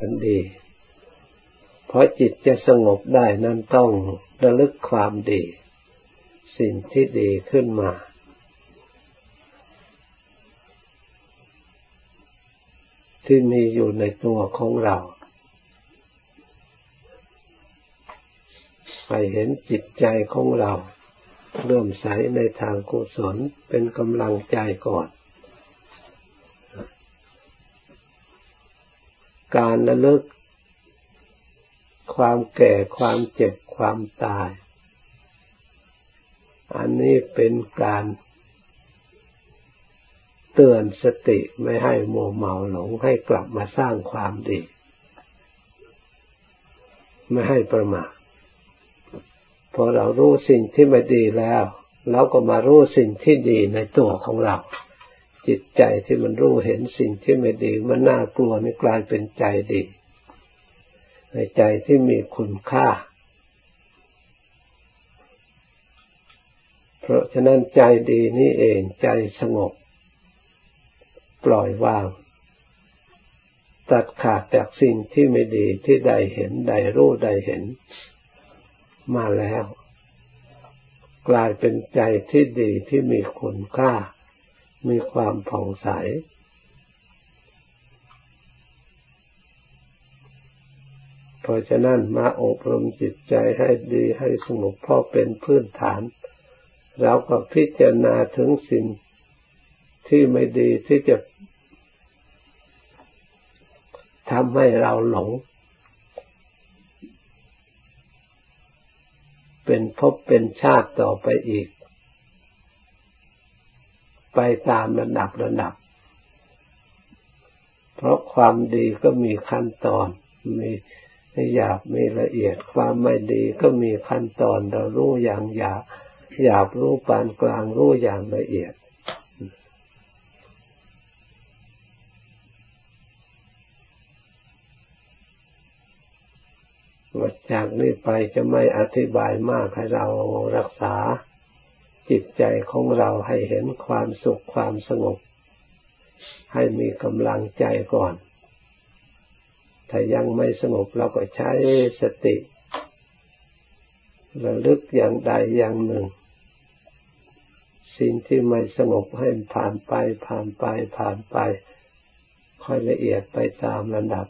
กันดี เพราะจิตจะสงบได้นั้นต้องระลึกความดี สิ่งที่ดีขึ้นมา ที่มีอยู่ในตัวของเราไปเห็นจิตใจของเราเริ่มใสในทางกุศลเป็นกำลังใจก่อน การระลึก ความแก่ความเจ็บความตาย อันนี้เป็นการเตือนสติไม่ให้โมเมาหลงให้กลับมาสร้างความดี ไม่ให้ประมาทพอเรารู้สิ่งที่ไม่ดีแล้ว เราก็มารู้สิ่งที่ดีในตัวของเรา จิตใจที่มันรู้เห็นสิ่งที่ไม่ดี มันน่ากลัวนี่กลายเป็นใจดีในใจที่มีคุณค่า เพราะฉะนั้นใจดีนี่เองใจสงบ ปล่อยวาง ตัดขาดจากสิ่งที่ไม่ดีที่ใดเห็นใดรู้ใดเห็น มาแล้ว กลายเป็นใจที่ดีที่มีคุณค่า มีความผ่องใส เพราะฉะนั้นมาอบรมจิตใจให้ดีให้สงบพราะเป็นพื้นฐาน เราก็พิจารณาถึงสิ่งที่ไม่ดีที่จะทำให้เราหลง เป็นภพเป็นชาติต่อไปอีก ไปตามระดับระดับ เพราะความดีก็มีขั้นตอน มีหยาบมีละเอียด ความไม่ดีก็มีขั้นตอน เรารู้อย่างหยาบหยาบรู้ปานกลางรู้อย่างละเอียดว่าจากนี้ไปจะไม่อธิบายมากให้เรารักษา จิตใจของเราให้เห็นความสุขความสงบ ให้มีกำลังใจก่อน ถ้ายังไม่สงบเราก็ใช้สติระลึกอย่างใดอย่างหนึ่ง สิ่งที่ไม่สงบให้ผ่านไปผ่านไปผ่านไป ค่อยละเอียดไปตามระดับ